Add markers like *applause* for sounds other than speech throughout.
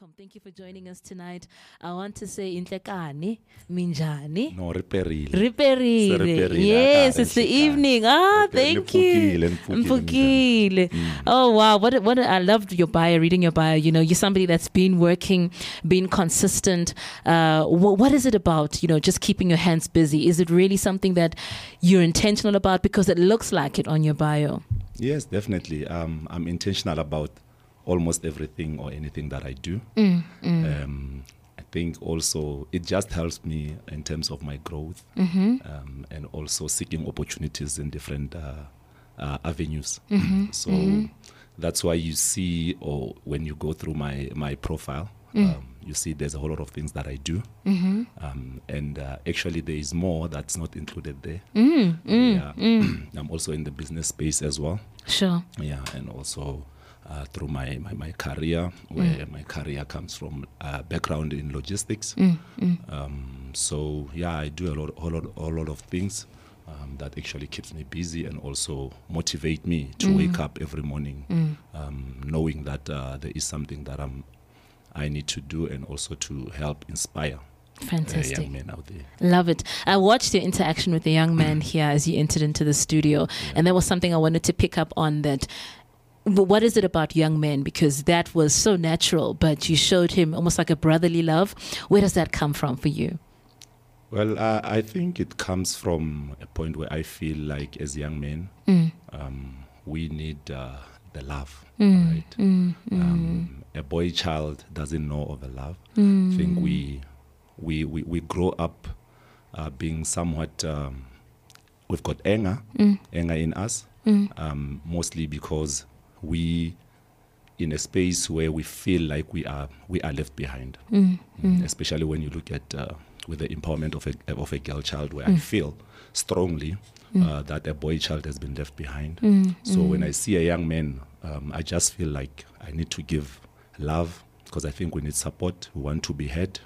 Welcome. Thank you for joining us tonight. I want to say intlekani, minjani. No. Se Yes, it's the evening. Ah, thank you. nipfukile, Nipfukile. Oh wow, what a- what a- I loved your bio, reading your bio. You know, you're somebody that's been working, been consistent. Uh, wh- what is it about? You know, just keeping your hands busy. Is it really something that you're intentional about? Because it looks like it on your bio. Yes, definitely. Um, I'm intentional about almost everything or anything that I do. Mm, Um, I think also it just helps me in terms of my growth Mm-hmm. um, and also seeking opportunities in different uh, uh, avenues. Mm-hmm. So that's why you see, or when you go through my my profile, um, you see there's a whole lot of things that I do, um, and uh, actually there is more that's not included there. yeah. *clears throat* I'm also in the business space as well. Sure. Yeah, and also uh, through my, my, my career, where my career comes from uh, background in logistics. Um, so yeah, I do a lot, a lot, a lot of things um, that actually keeps me busy and also motivate me to wake up every morning, um, knowing that uh, there is something that I'm, I need to do and also to help inspire uh, Fantastic. young men out there. Love it. I watched your interaction with the young man here as you entered into the studio, and there was something I wanted to pick up on that. What is it about young men? Because that was so natural, but you showed him almost like a brotherly love. Where does that come from for you? Well, uh, I think it comes from a point where I feel like as young men, um, we need uh, the love, right? Um, a boy child doesn't know of the love. I think we, we, we, we grow up uh, being somewhat, um, we've got anger, anger in us, um, mostly because we in a space where we feel like we are we are left behind, Mm, especially when you look at uh, with the empowerment of a of a girl child, where I feel strongly uh, that a boy child has been left behind. So when I see a young man, um, I just feel like I need to give love because I think we need support. We want to be heard.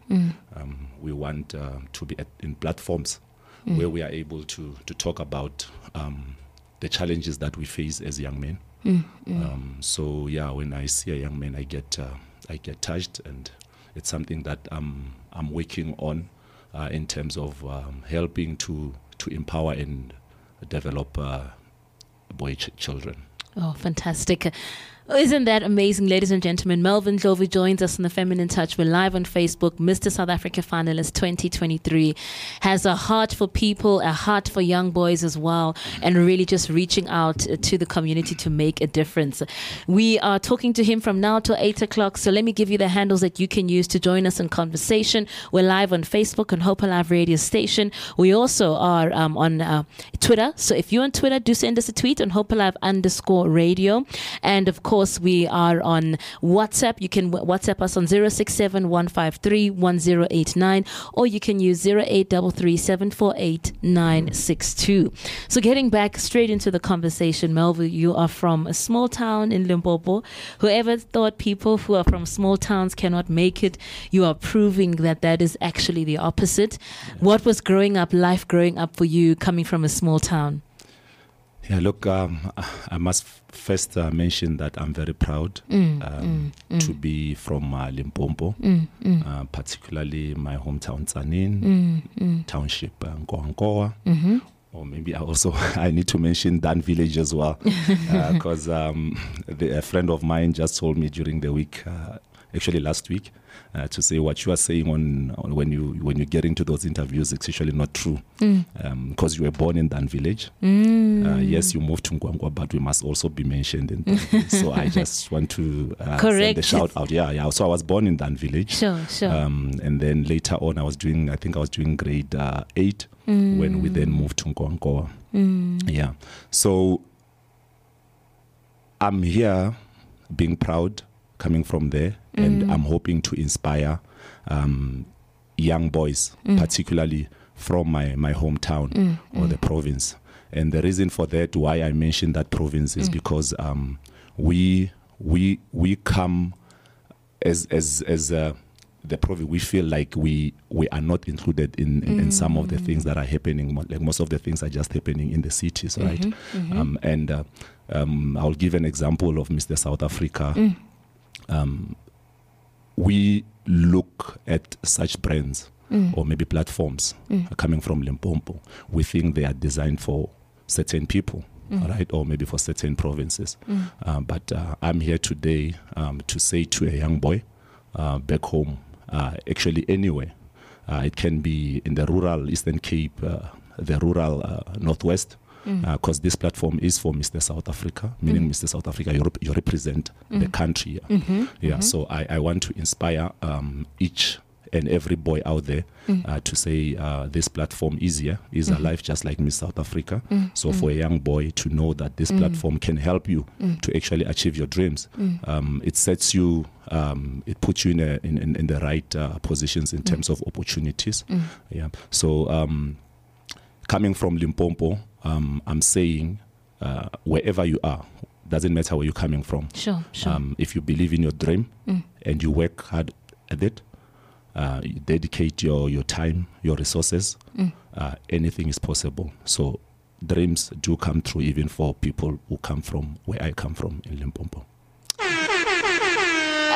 Um, we want uh, to be at, in platforms where we are able to to talk about um, the challenges that we face as young men. Um, so yeah, when I see a young man, I get uh, I get touched, and it's something that I'm I'm working on uh, in terms of um, helping to to empower and develop uh, boy ch- children. Oh, fantastic. Isn't that amazing, ladies and gentlemen? Malvin Jovi joins us on the Feminine Touch. We're live on Facebook. Mr. South Africa Finalist 2023 has a heart for people, a heart for young boys as well, and really just reaching out to the community to make a difference. We are talking to him from now till 8 o'clock. So let me give you the handles that you can use to join us in conversation. We're live on Facebook and Hope Alive Radio Station. We also are um, on uh, Twitter. So if you're on Twitter, do send us a tweet on Hope Alive underscore radio. And of course, we are on WhatsApp. You can WhatsApp us on 067 153 1089 or you can use 0833 748 962. So getting back straight into the conversation, Melville, you are from a small town in Limpopo. Whoever thought people who are from small towns cannot make it, you are proving that that is actually the opposite. What was growing up, life growing up for you coming from a small town? Yeah, look, um, I must first uh, mention that I'm very proud Mm, um, to be from uh, Limpopo, Uh, particularly my hometown Tzaneen, mm, township uh, Nkowankowa. mm-hmm. Or maybe I also *laughs* I need to mention Dan Village as well, *laughs* because um, a friend of mine just told me during the week, uh, actually last week, uh, to say what you are saying on, on when you when you get into those interviews, it's actually not true, because you were born in Dan Village. Uh, yes, you moved to Nkowankowa, but we must also be mentioned in so I *laughs* just want to uh, send Correct. a shout out. Yeah, yeah. So I was born in Dan Village. Sure, sure. Um, and then later on, I was doing, I think I was doing grade uh, eight when we then moved to Nkowankowa. Yeah. So I'm here being proud coming from there, and I'm hoping to inspire um, young boys, particularly from my, my hometown or the province. And the reason for that, why I mentioned that province, is because um, we we we come as as as uh, the province we feel like we we are not included in, in, in some of the things that are happening. Like most of the things are just happening in the cities, right? Um, and uh, um, I'll give an example of Mr. South Africa. Um, we look at such brands or maybe platforms coming from Limpopo. We think they are designed for certain people. Right, or maybe for certain provinces. Uh, but uh, I'm here today um, to say to a young boy uh, back home, uh, actually anywhere, uh, it can be in the rural Eastern Cape, uh, the rural uh, Northwest, Mm. Uh, because this platform is for Mr. South Africa, meaning mm. Mr. South Africa, you, rep- you represent the mm. country. Yeah, mm-hmm. yeah mm-hmm. so I, I want to inspire um, each and every boy out there uh, to say uh, this platform is here, is mm-hmm. alive, just like Miss South Africa. So for a young boy to know that this platform can help you to actually achieve your dreams, um, it sets you, um, it puts you in, a, in, in, in the right uh, positions in terms of opportunities. Yeah. So um, coming from Limpopo, um, I'm saying uh, wherever you are, doesn't matter where you're coming from. Sure, sure. Um, if you believe in your dream and you work hard at it, uh, you dedicate your, your time, your resources, uh, anything is possible. So dreams do come true even for people who come from where I come from in Limpopo.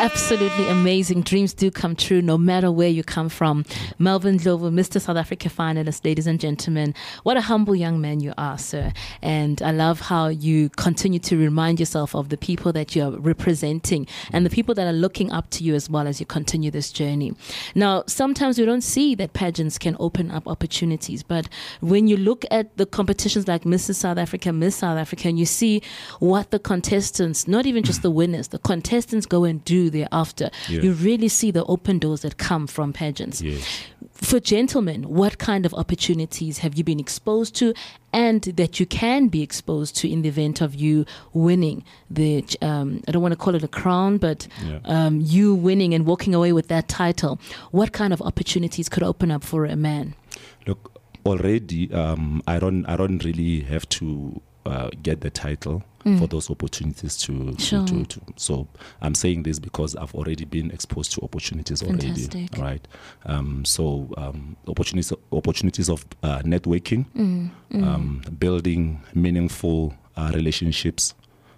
Absolutely amazing. Dreams do come true no matter where you come from. Malvin Ndhlovu, Mr. South Africa finalist, ladies and gentlemen. What a humble young man you are, sir. And I love how you continue to remind yourself of the people that you're representing and the people that are looking up to you as well as you continue this journey. Now, sometimes we don't see that pageants can open up opportunities, but when you look at the competitions like Mrs. South Africa, Miss South Africa, and you see what the contestants, not even just the winners, the contestants go and do thereafter, Yeah. you really see the open doors that come from pageants. Yes. For gentlemen, what kind of opportunities have you been exposed to and that you can be exposed to in the event of you winning the, um, I don't want to call it a crown, but Yeah. um, you winning and walking away with that title? What kind of opportunities could open up for a man? Look, already um, I don't I don't really have to uh, get the title for those opportunities to, Sure. to, to. So I'm saying this because I've already been exposed to opportunities Fantastic. already. Right. Um, so um, opportunities opportunities of uh, networking, Um, building meaningful uh, relationships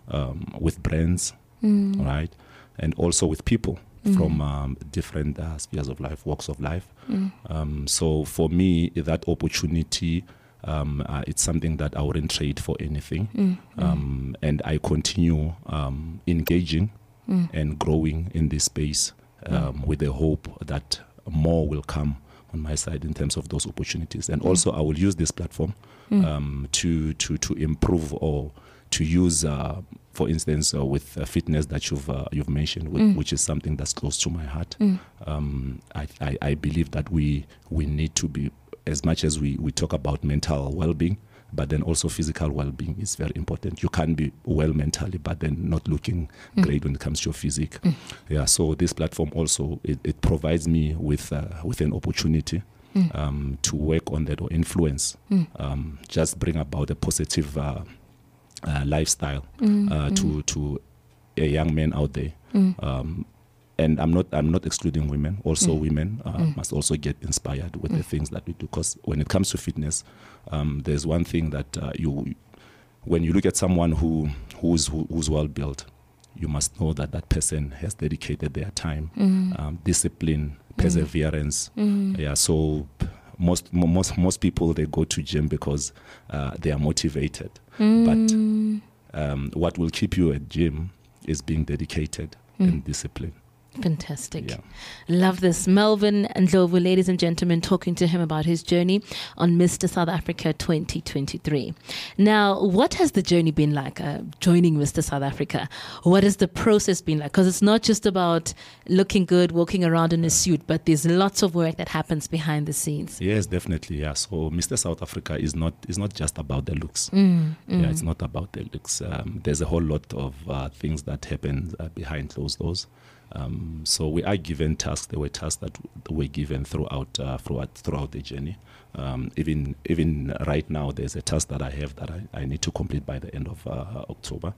um, with brands, right, and also with people. From um, different uh, spheres of life, walks of life. Um, so for me, that opportunity, um, uh, it's something that I wouldn't trade for anything. Um, and I continue um, engaging and growing in this space um, with the hope that more will come on my side in terms of those opportunities. And also, I will use this platform um, to, to, to improve or to use, uh, for instance, uh, with uh, fitness that you've uh, you've mentioned, whi- which is something that's close to my heart. Um, I, I I believe that we we need to be as much as we we talk about mental well-being, but then also physical well-being is very important. You can't be well mentally, but then not looking great when it comes to your physique. Yeah. So this platform also it, it provides me with uh, with an opportunity. Um, to work on that or influence, um, just bring about a positive uh, uh, lifestyle uh, to to a young man out there. Um, and I'm not I'm not excluding women. Also, women uh, must also get inspired with the things that we do. Because when it comes to fitness, um, there's one thing that uh, you when you look at someone who who's who, who's well built, you must know that that person has dedicated their time, um, discipline, perseverance. Yeah, so most most most people they go to gym because uh, they are motivated, but um, what will keep you at gym is being dedicated and discipline. Fantastic. Yeah. Love this. Malvin and Ndhlovu, ladies and gentlemen, talking to him about his journey on Mr. South Africa 2023. Now, what has the journey been like uh, joining Mr. South Africa? What has the process been like? Because it's not just about looking good, walking around in a suit, but there's lots of work that happens behind the scenes. Yes, definitely. Yeah. So Mr. South Africa is not is not just about the looks. Mm, Yeah, it's not about the looks. Um, there's a whole lot of uh, things that happen uh, behind closed doors. Um, so we are given tasks. There were tasks that were given throughout uh, throughout throughout the journey. Um, even even right now, there's a task that I have that I, I need to complete by the end of uh, October.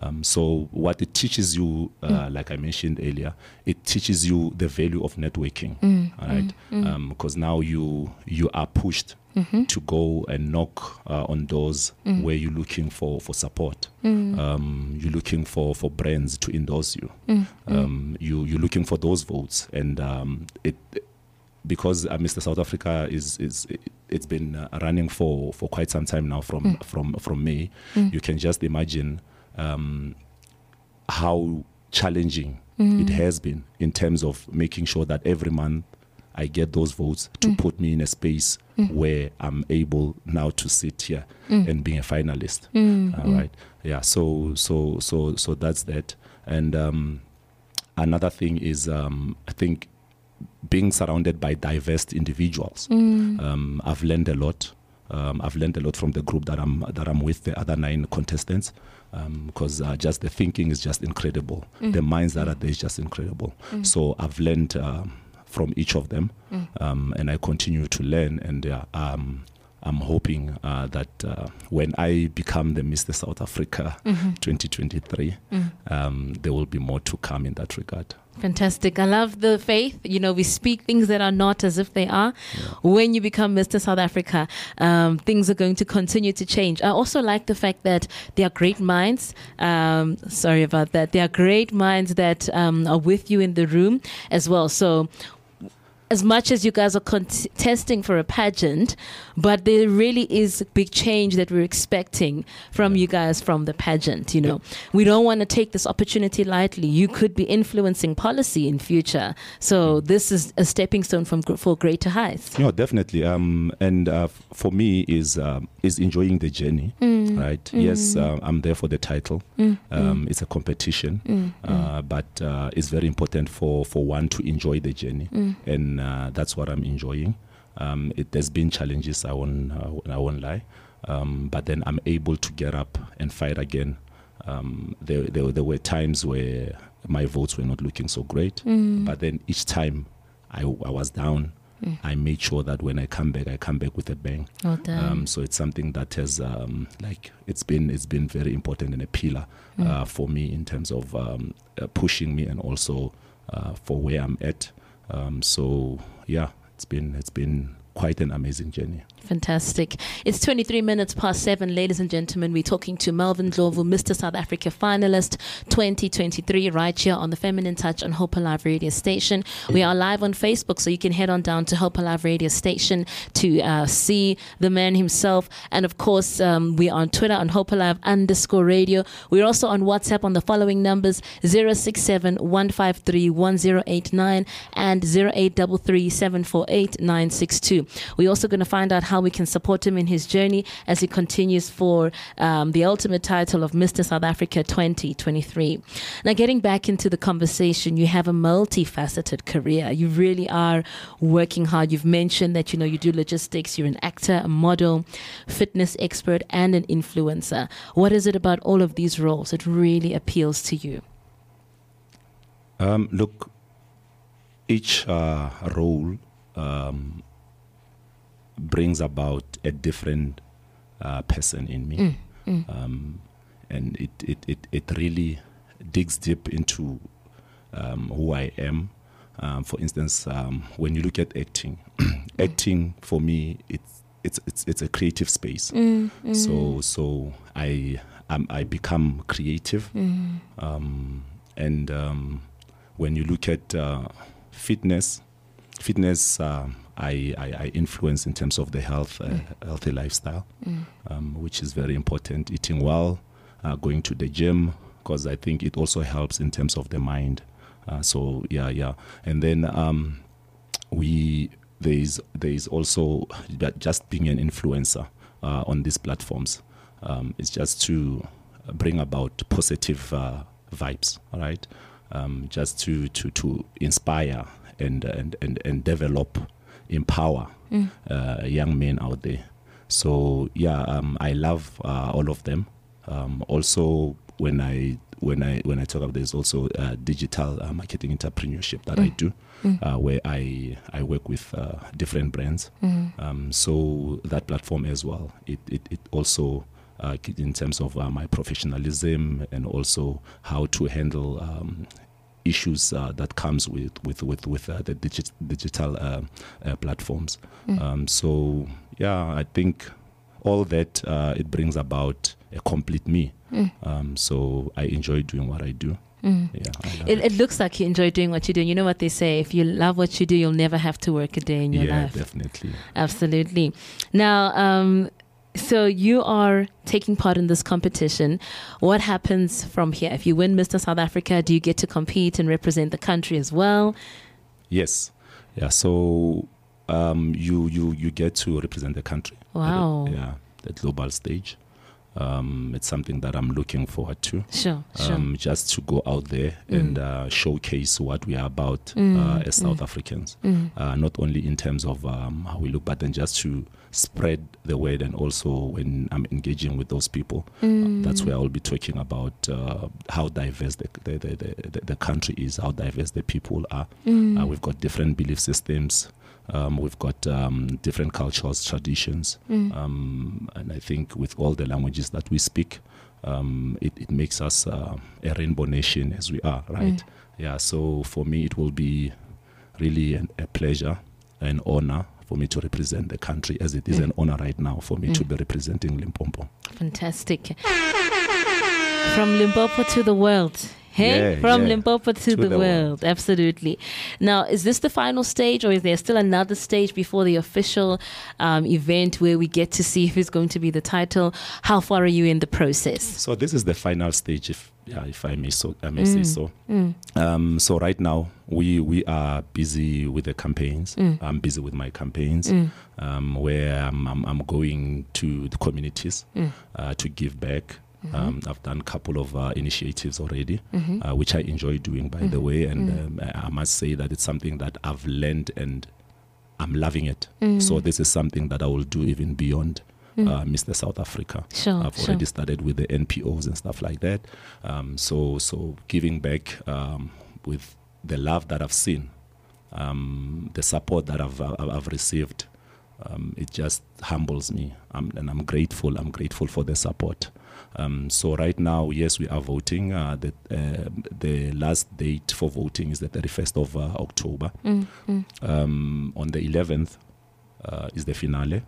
Um, so what it teaches you, uh, like I mentioned earlier, it teaches you the value of networking, all right? Because now you you are pushed to go and knock uh, on doors where you're looking for for support. Um, you're looking for for brands to endorse you. Um, you you're looking for those votes, and um, it because uh, Mr. South Africa is is it's been uh, running for for quite some time now from from from May. You can just imagine um, how challenging it has been in terms of making sure that every month I get those votes to put me in a space where I'm able now to sit here and being a finalist. All right, yeah. So so so so that's that. And um, another thing is um, I think being surrounded by diverse individuals. Um, I've learned a lot. Um, I've learned a lot from the group that I'm that I'm with, the other nine contestants, because uh, just the thinking is just incredible. The minds that are there is just incredible. So I've learned um, from each of them, um, and I continue to learn. And uh, um, I'm hoping uh, that uh, when I become the Mr. South Africa 2023, um, there will be more to come in that regard. Fantastic. I love the faith. You know, we speak things that are not as if they are. When you become Mr. South Africa, um, things are going to continue to change. I also like the fact that there are great minds. Um, sorry about that. There are great minds that um, are with you in the room as well. So, as much as you guys are contesting for a pageant, but there really is big change that we're expecting from you guys from the pageant. You know, we don't want to take this opportunity lightly. You could be influencing policy in future, so this is a stepping stone from for greater heights. No, definitely. Um, and uh, for me is um, is enjoying the journey, right? Yes, uh, I'm there for the title. Um, it's a competition, uh, but uh, it's very important for for one to enjoy the journey, and uh, that's what I'm enjoying. Um, it, there's been challenges. I won't uh, I won't lie, um, but then I'm able to get up and fight again. Um, there, there there were times where my votes were not looking so great, but then each time I, I was down. I made sure that when I come back, I come back with a bang. Well. Um, so it's something that has um, like it's been it's been very important and a pillar uh, for me in terms of um, uh, pushing me and also uh, for where I'm at. Um, so yeah, it's been it's been quite an amazing journey. Fantastic. It's 23 minutes past seven, ladies and gentlemen. We're talking to Malvin Ndhlovu, Mr. South Africa finalist 2023, right here on the Feminine Touch on Hope Alive Radio Station. We are live on Facebook, so you can head on down to Hope Alive Radio Station to uh, see the man himself. And of course, um, we are on Twitter on Hope Alive underscore radio. We're also on WhatsApp on the following numbers 067 153 1089 and 0833 748 962. We're also going to find out how we can support him in his journey as he continues for um, the ultimate title of Mr. South Africa 2023. Now, getting back into the conversation, you have a multifaceted career. You really are working hard. You've mentioned that you know you do logistics. You're an actor, a model, fitness expert, and an influencer. What is it about all of these roles that really appeals to you? Um, look, each uh, role um, brings about a different uh, person in me, Um, and it, it, it, it really digs deep into um, who I am. Um, for instance, um, when you look at acting, *clears throat* acting for me it's it's it's it's a creative space. So so I um, I become creative, um, and um, when you look at uh, fitness, fitness I, I, I influence in terms of the health uh, healthy lifestyle, um, which is very important. Eating well, uh, going to the gym, because I think it also helps in terms of the mind. Uh, so yeah, yeah, and then um, we there is there is also just being an influencer uh, on these platforms. Um, it's just to bring about positive uh, vibes, all right? Um, just to, to, to inspire and, and, and, and develop, empower uh, young men out there. So yeah, um, I love uh, all of them. Um, also, when I when I when I talk about there's also uh, digital uh, marketing entrepreneurship that I do, uh, where I I work with uh, different brands. Um, so that platform as well, it it, it also uh, in terms of uh, my professionalism and also how to handle um, issues uh, that comes with with with, with uh, the digi- digital uh, uh, platforms. Um, so yeah, I think all that uh, it brings about a complete me. Um, so I enjoy doing what I do. Yeah, I love It, it looks like you enjoy doing what you do. You know what they say: if you love what you do, you'll never have to work a day in your yeah, life. Yeah, definitely. Absolutely. Now, um, so you are taking part in this competition. What happens from here? If you win Mr. South Africa, do you get to compete and represent the country as well? Yes. Yeah. So um, you you you get to represent the country. at Wow. yeah, the global stage. Um, it's something that I'm looking forward to. Sure, sure. Um, just to go out there and uh, showcase what we are about Mm, uh, as South Africans, uh, not only in terms of um, how we look, but then just to spread the word and also when I'm engaging with those people, Mm. uh, that's where I'll be talking about uh, how diverse the, the, the, the, the country is, how diverse the people are. Mm. Uh, we've got different belief systems. Um, we've got um, different cultures, traditions, Mm. um, and I think with all the languages that we speak, um, it, it makes us uh, a rainbow nation as we are, right? Yeah. So for me, it will be really an, a pleasure, an honor for me to represent the country, as it is an honor right now for me to be representing Limpopo. Fantastic. From Limpopo to the world. Hey, Yeah, from yeah. Limpopo to, To the, the world. world. Absolutely. Now, is this the final stage, or is there still another stage before the official um, event where we get to see *laughs* who's going to be the title? How far are you in the process? So this is the final stage, if yeah, if I may so I may say so. Um, so right now we we are busy with the campaigns. I'm busy with my campaigns, um, where I'm, I'm I'm going to the communities uh, to give back. Um, I've done a couple of uh, initiatives already, uh, which I enjoy doing, by the way, and um, I must say that it's something that I've learned and I'm loving it. So this is something that I will do even beyond uh, Mr. South Africa. Sure, I've sure. already started with the NPOs and stuff like that. Um, so so giving back um, with the love that I've seen, um, the support that I've I've, I've received, um, it just humbles me, um, and I'm grateful. I'm grateful for the support. Um, so right now, yes, we are voting. Uh, the uh, the last date for voting is the 31st of uh, October. Um, on the 11th uh, is the finale.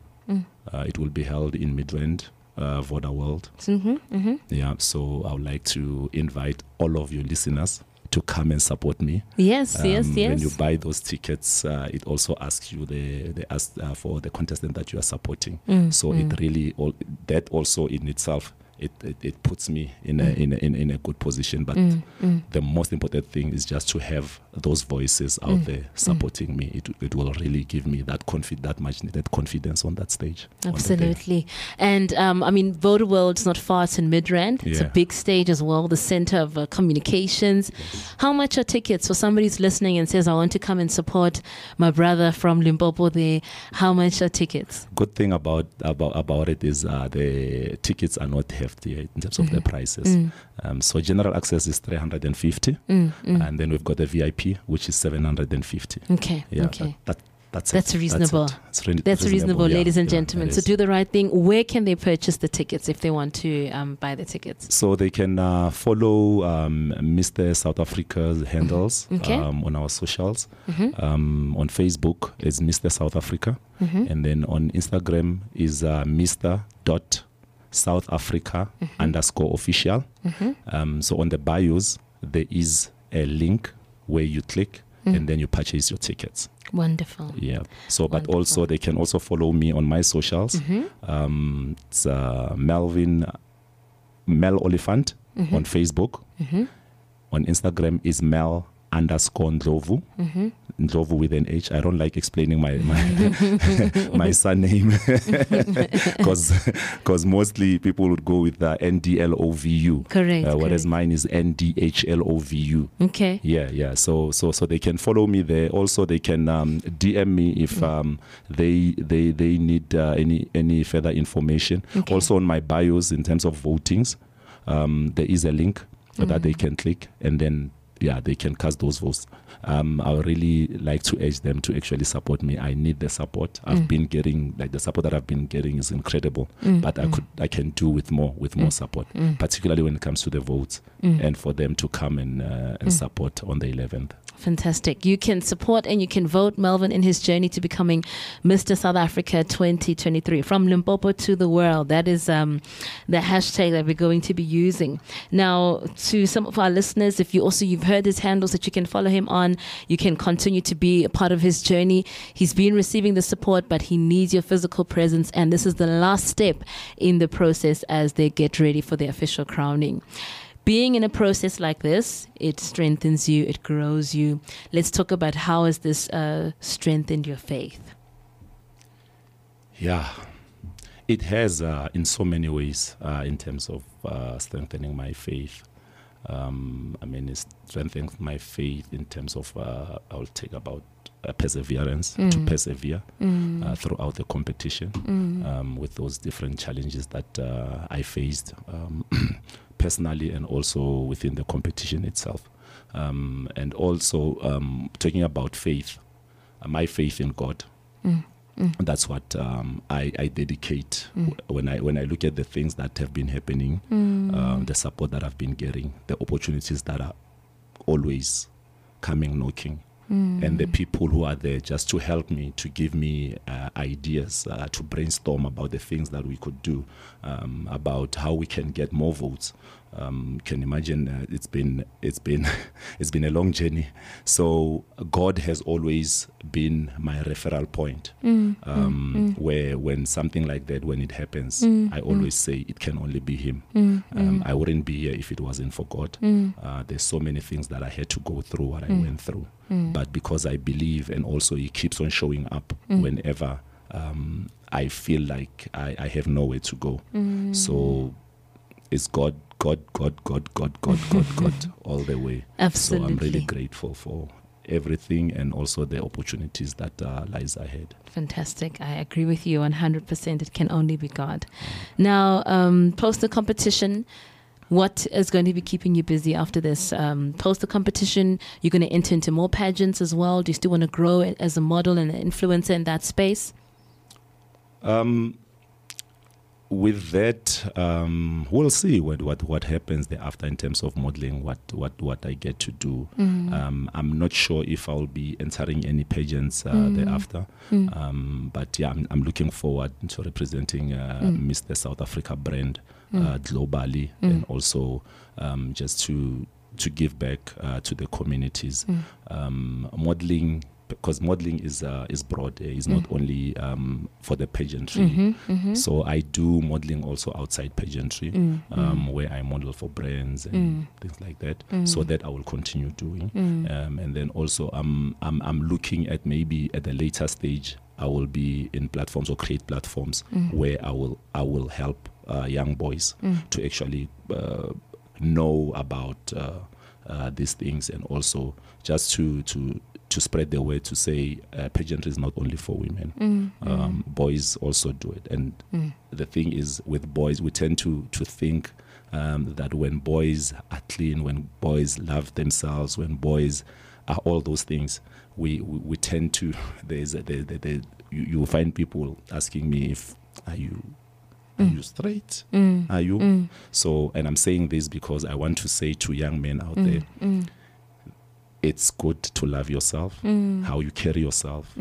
Uh, it will be held in Midrand, uh, Voda World. Mm-hmm, mm-hmm. Yeah, so I would like to invite all of your listeners to come and support me. Yes, yes, Um, yes. When you buy those tickets, uh, it also asks you the the ask uh, for the contestant that you are supporting. Mm, so it really all, that also in itself. It, it, it puts me in a, in, a, in, in a good position. But Mm, the most important thing is just to have those voices out Mm, there supporting me. It, it will really give me that confi- that much needed confidence on that stage. on the day. Absolutely. And um, I mean, Voda World's not far, it's in Midrand. It's a big stage as well, the center of uh, communications. How much are tickets for somebody who's listening and says, I want to come and support my brother from Limpopo there? How much are tickets? good thing about about about it is uh, the tickets are not in terms of Mm-hmm. the prices. Mm. Um, so general access is 350, Mm, mm. and then we've got the VIP, which is 750. Okay, Yeah, okay. that, that, that's That's reasonable. It's re- That's reasonable, yeah, ladies and yeah, gentlemen. So do the right thing. Where can they purchase the tickets if they want to um, buy the tickets? So they can uh, follow um, Mr. South Africa's handles Okay. um, on our socials. Mhm. Um, on Facebook is Mr. South Africa, Mhm. and then on Instagram is uh, Mr. Dot South Africa underscore official. Mhm. Um, so on the bios there is a link where you click and then you purchase your tickets. Wonderful. Yeah. So, but Wonderful. also they can also follow me on my socials. Mhm. Um, it's uh, Malvin Mel Olifant Mm-hmm. on Facebook. Mhm. On Instagram is Mel underscore Ndhlovu. Ndhlovu with an H. I don't like explaining my my, *laughs* my surname *laughs* because because mostly people would go with uh, N D L O V U. Correct. Uh, whereas correct. mine is N D H L O V U. Okay. Yeah, yeah. So so so they can follow me there. Also, they can um, DM me Mm. if um, they they they need uh, any any further information. Okay. Also on my bios in terms of votings, um, there is a link that they can click, and then yeah, they can cast those votes. Um, I would really like to urge them to actually support me. I need the support. I've mm. been getting like the support that I've been getting is incredible, mm, but I mm. could I can do with more with more support, particularly when it comes to the votes and for them to come and uh, and support on the 11th. Fantastic. You can support and you can vote Malvin in his journey to becoming Mr. South Africa 2023 from Limpopo to the world. That is um, the hashtag that we're going to be using. Now, to some of our listeners, if you also you've heard his handles that you can follow him on, you can continue to be a part of his journey. He's been receiving the support, but he needs your physical presence, and this is the last step in the process as they get ready for the official crowning being in a process like this, it strengthens you, it grows you. Let's talk about how has this uh, strengthened your faith? Yeah, it has uh, in so many ways uh, in terms of uh, strengthening my faith. Um, I mean, it strengthens my faith in terms of uh, I'll take about uh, perseverance to persevere uh, throughout the competition um, with those different challenges that uh, I faced um, *clears throat* personally and also within the competition itself. Um, and also um, talking about faith, uh, my faith in God. That's what um, I, I dedicate w- when I when I look at the things that have been happening, um, the support that I've been getting, the opportunities that are always coming knocking, and the people who are there just to help me, to give me uh, ideas, uh, to brainstorm about the things that we could do, um, about how we can get more votes. Um, can imagine uh, it's been it's been *laughs* it's been a long journey. So God has always been my referral point. um, Where when something like that when it happens, I always say it can only be Him. Um, I wouldn't be here if it wasn't for God. Uh, there's so many things that I had to go through what I went through, but because I believe and also He keeps on showing up whenever. Um, I feel like I, I have nowhere to go. So it's God, God, God, God, God, God, God, *laughs* God, all the way. Absolutely. So I'm really grateful for everything and also the opportunities that uh, lies ahead. Fantastic. I agree with you 100%. It can only be God. Now, um, post the competition, what is going to be keeping you busy after this? Um, post the competition, you're going to enter into more pageants as well. Do you still want to grow as a model and an influencer in that space? Um, with that, um, we'll see what, what, what happens thereafter in terms of modeling, what, what, what I get to do. Um, I'm not sure if I'll be entering any pageants uh, thereafter, um, but yeah, I'm, I'm looking forward to representing uh, Mr. South Africa brand uh, globally and also um, just to to give back uh, to the communities. Um, modeling because modeling is uh, is broad. uh, It's not only um, for the pageantry. So I do modeling also outside pageantry, um, where I model for brands and things like that. So that I will continue doing. Um, and then also I'm, I'm I'm looking at maybe at the later stage I will be in platforms or create platforms where I will I will help uh, young boys to actually uh, know about uh, uh, these things and also just to to to spread the word to say uh, pageantry is not only for women. Mm, mm. Um, boys also do it. And mm. the thing is with boys we tend to to think um, that when boys are clean when boys love themselves when boys are all those things we we, we tend to *laughs* there's a, there, there, there, you, you find people asking me if are you are you straight? Are you? So and i'm saying this because i want to say to young men out there it's good to love yourself how you carry yourself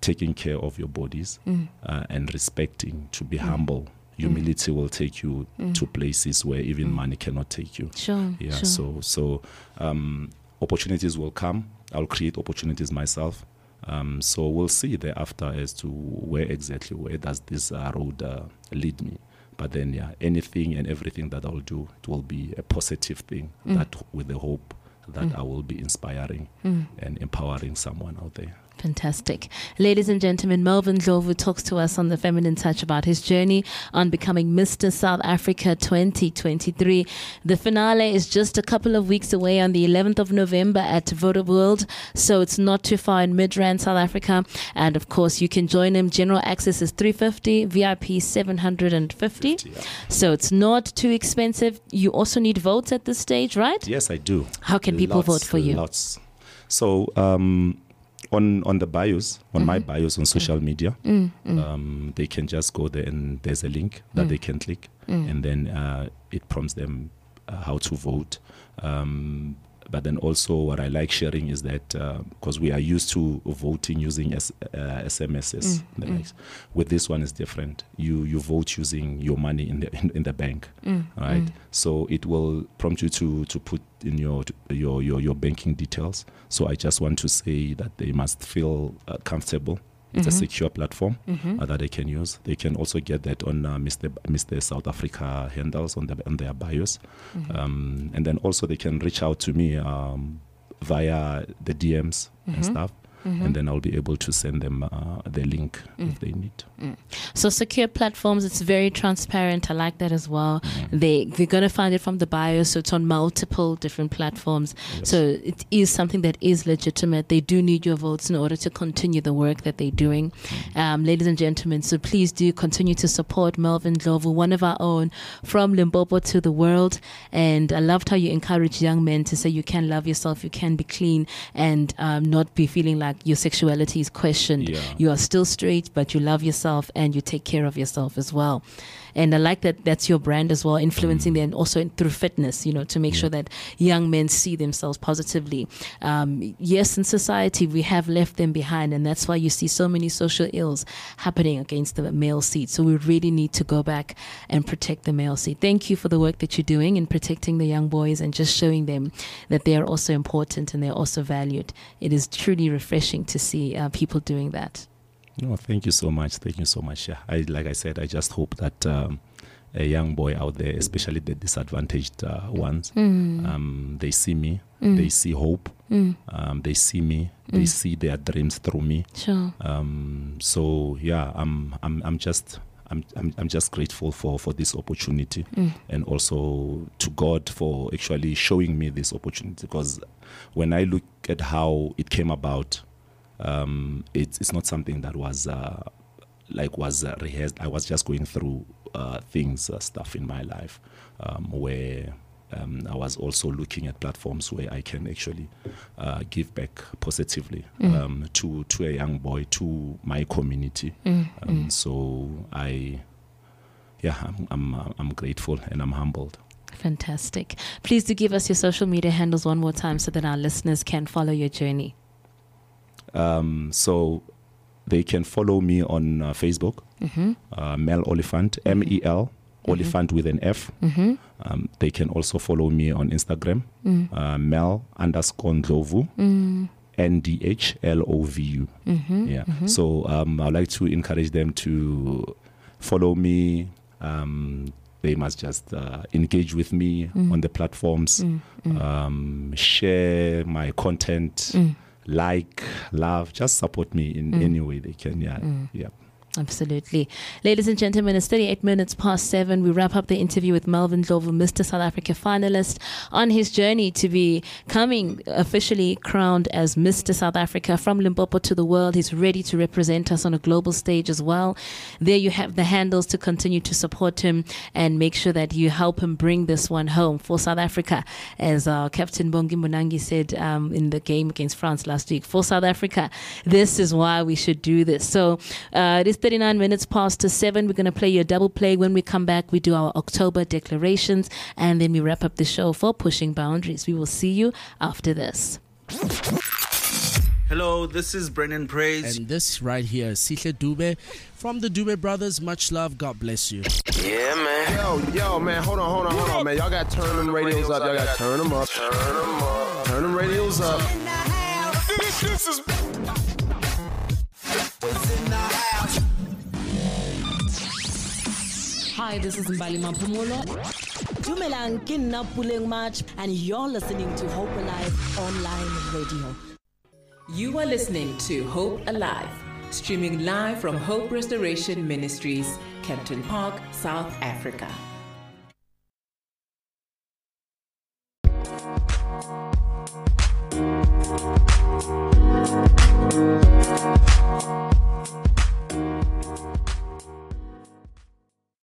taking care of your bodies uh, and respecting to be humble. Humility will take you to places where even money cannot take you. Sure. yeah sure. so so um, opportunities will come. I'll create opportunities myself. Um, so we'll see thereafter as to where exactly where does this uh, road uh, lead me. But then yeah anything and everything that i'll do it will be a positive thing that with the hope that i will be inspiring hmm. and empowering someone out there Fantastic. Ladies and gentlemen, Malvin Ndhlovu talks to us on the Feminine Touch about his journey on becoming Mr. South Africa 2023. The finale is just a couple of weeks away on the 11th of November at Voda World, so it's not too far in Midrand, South Africa. And of course, you can join him. General access is 350, VIP 750. So it's not too expensive. You also need votes at this stage, right? Yes, I do. How can people Lots, vote for you? Lots. So um, on on the bios, on my Mm-hmm. bios on social media, Mm, um, they can just go there and there's a link that they can click, mm. and then uh, it prompts them uh, how to vote. Um, but then also, what I like sharing is that because we are used to voting using S- uh, SMSs, Mm, likes. with this one is different. You you vote using your money in the in, in the bank, Mm, right? So it will prompt you to to put in your your your, your banking details. So I just want to say that they must feel uh, comfortable. It's a secure platform uh, that they can use. They can also get that on uh, Mr. Mr. South Africa handles on, the, on their bios, um, and then also they can reach out to me um, via the DMs and stuff, and then I'll be able to send them uh, the link if they need. So secure platforms, it's very transparent. I like that as well. Mm-hmm. They they're gonna find it from the bio, so it's on multiple different platforms. So it is something that is legitimate. They do need your votes in order to continue the work that they're doing, Mm-hmm. um, ladies and gentlemen. So please do continue to support Malvin Ndhlovu, one of our own from Limpopo to the world. And I loved how you encourage young men to say you can love yourself, you can be clean, and um, not be feeling like your sexuality is questioned. Yeah. You are still straight, but you love yourself and you take care of yourself as well. And I like that that's your brand as well, influencing them also in, through fitness, you know, to make sure that young men see themselves positively. Um, yes, in society, we have left them behind, and that's why you see so many social ills happening against the male seat. So we really need to go back and protect the male seat. Thank you for the work that you're doing in protecting the young boys and just showing them that they are also important and they're also valued. It is truly refreshing to see uh, people doing that. No, thank you so much. Thank you so much. Yeah, I like I said, I just hope that um, a young boy out there, especially the disadvantaged uh, ones, um, they see me, they see hope, um, they see me, they see their dreams through me. Sure. Um, so yeah, I'm I'm I'm just. I'm, I'm, I'm just grateful for, for this opportunity and also to God for actually showing me this opportunity because when I look at how it came about, um, it's it's not something that was uh, like was uh, rehearsed. I was just going through uh, things, uh, stuff in my life um, where um, I was also looking at platforms where I can actually uh, give back positively um, to to a young boy, to my community. Um, So I, yeah, I'm I'm I'm grateful and I'm humbled. Fantastic. Please do give us your social media handles one more time so that our listeners can follow your journey. Um, so they can follow me on uh, Facebook, uh, Mel Olifant, M E L, Oliphant with an F. Um, they can also follow me on Instagram, uh, Mel underscore Ndhlovu, N D H L O V U. Yeah. So um, I'd like to encourage them to follow me. Um, they must just uh, engage with me on the platforms, um, share my content, like, love, just support me in mm. any way they can. Yeah, mm. yeah. Absolutely. Ladies and gentlemen, it's 38 minutes past seven. We wrap up the interview with Malvin Ndhlovu, Mr. South Africa finalist, on his journey to becoming officially crowned as Mr. South Africa from Limpopo to the world. He's ready to represent us on a global stage as well. There you have the handles to continue to support him and make sure that you help him bring this one home for South Africa. As uh, Captain Bongi Mbonambi said um, in the game against France last week, for South Africa, this is why we should do this. So uh, it is 39 minutes past to 7. We're going to play your double play. When we come back, we do our October declarations and then we wrap up the show for Pushing Boundaries. We will see you after this. Hello, this is Brennan Praise. And this right here is Sihle Dube from the Dube Brothers. Much love. God bless you. yeah, man. Yo, yo, man, hold on, hold on, hold on, man. Y'all got to turn them radios up. Y'all got to turn them up. Turn them up. Turn them radios up. Hi, this is Mbali Mampumulo. Dumelang ke nna Puleng March and you're listening to Hope Alive online radio. You are listening to Hope Alive, streaming live from Hope Restoration Ministries, Kempton Park, South Africa.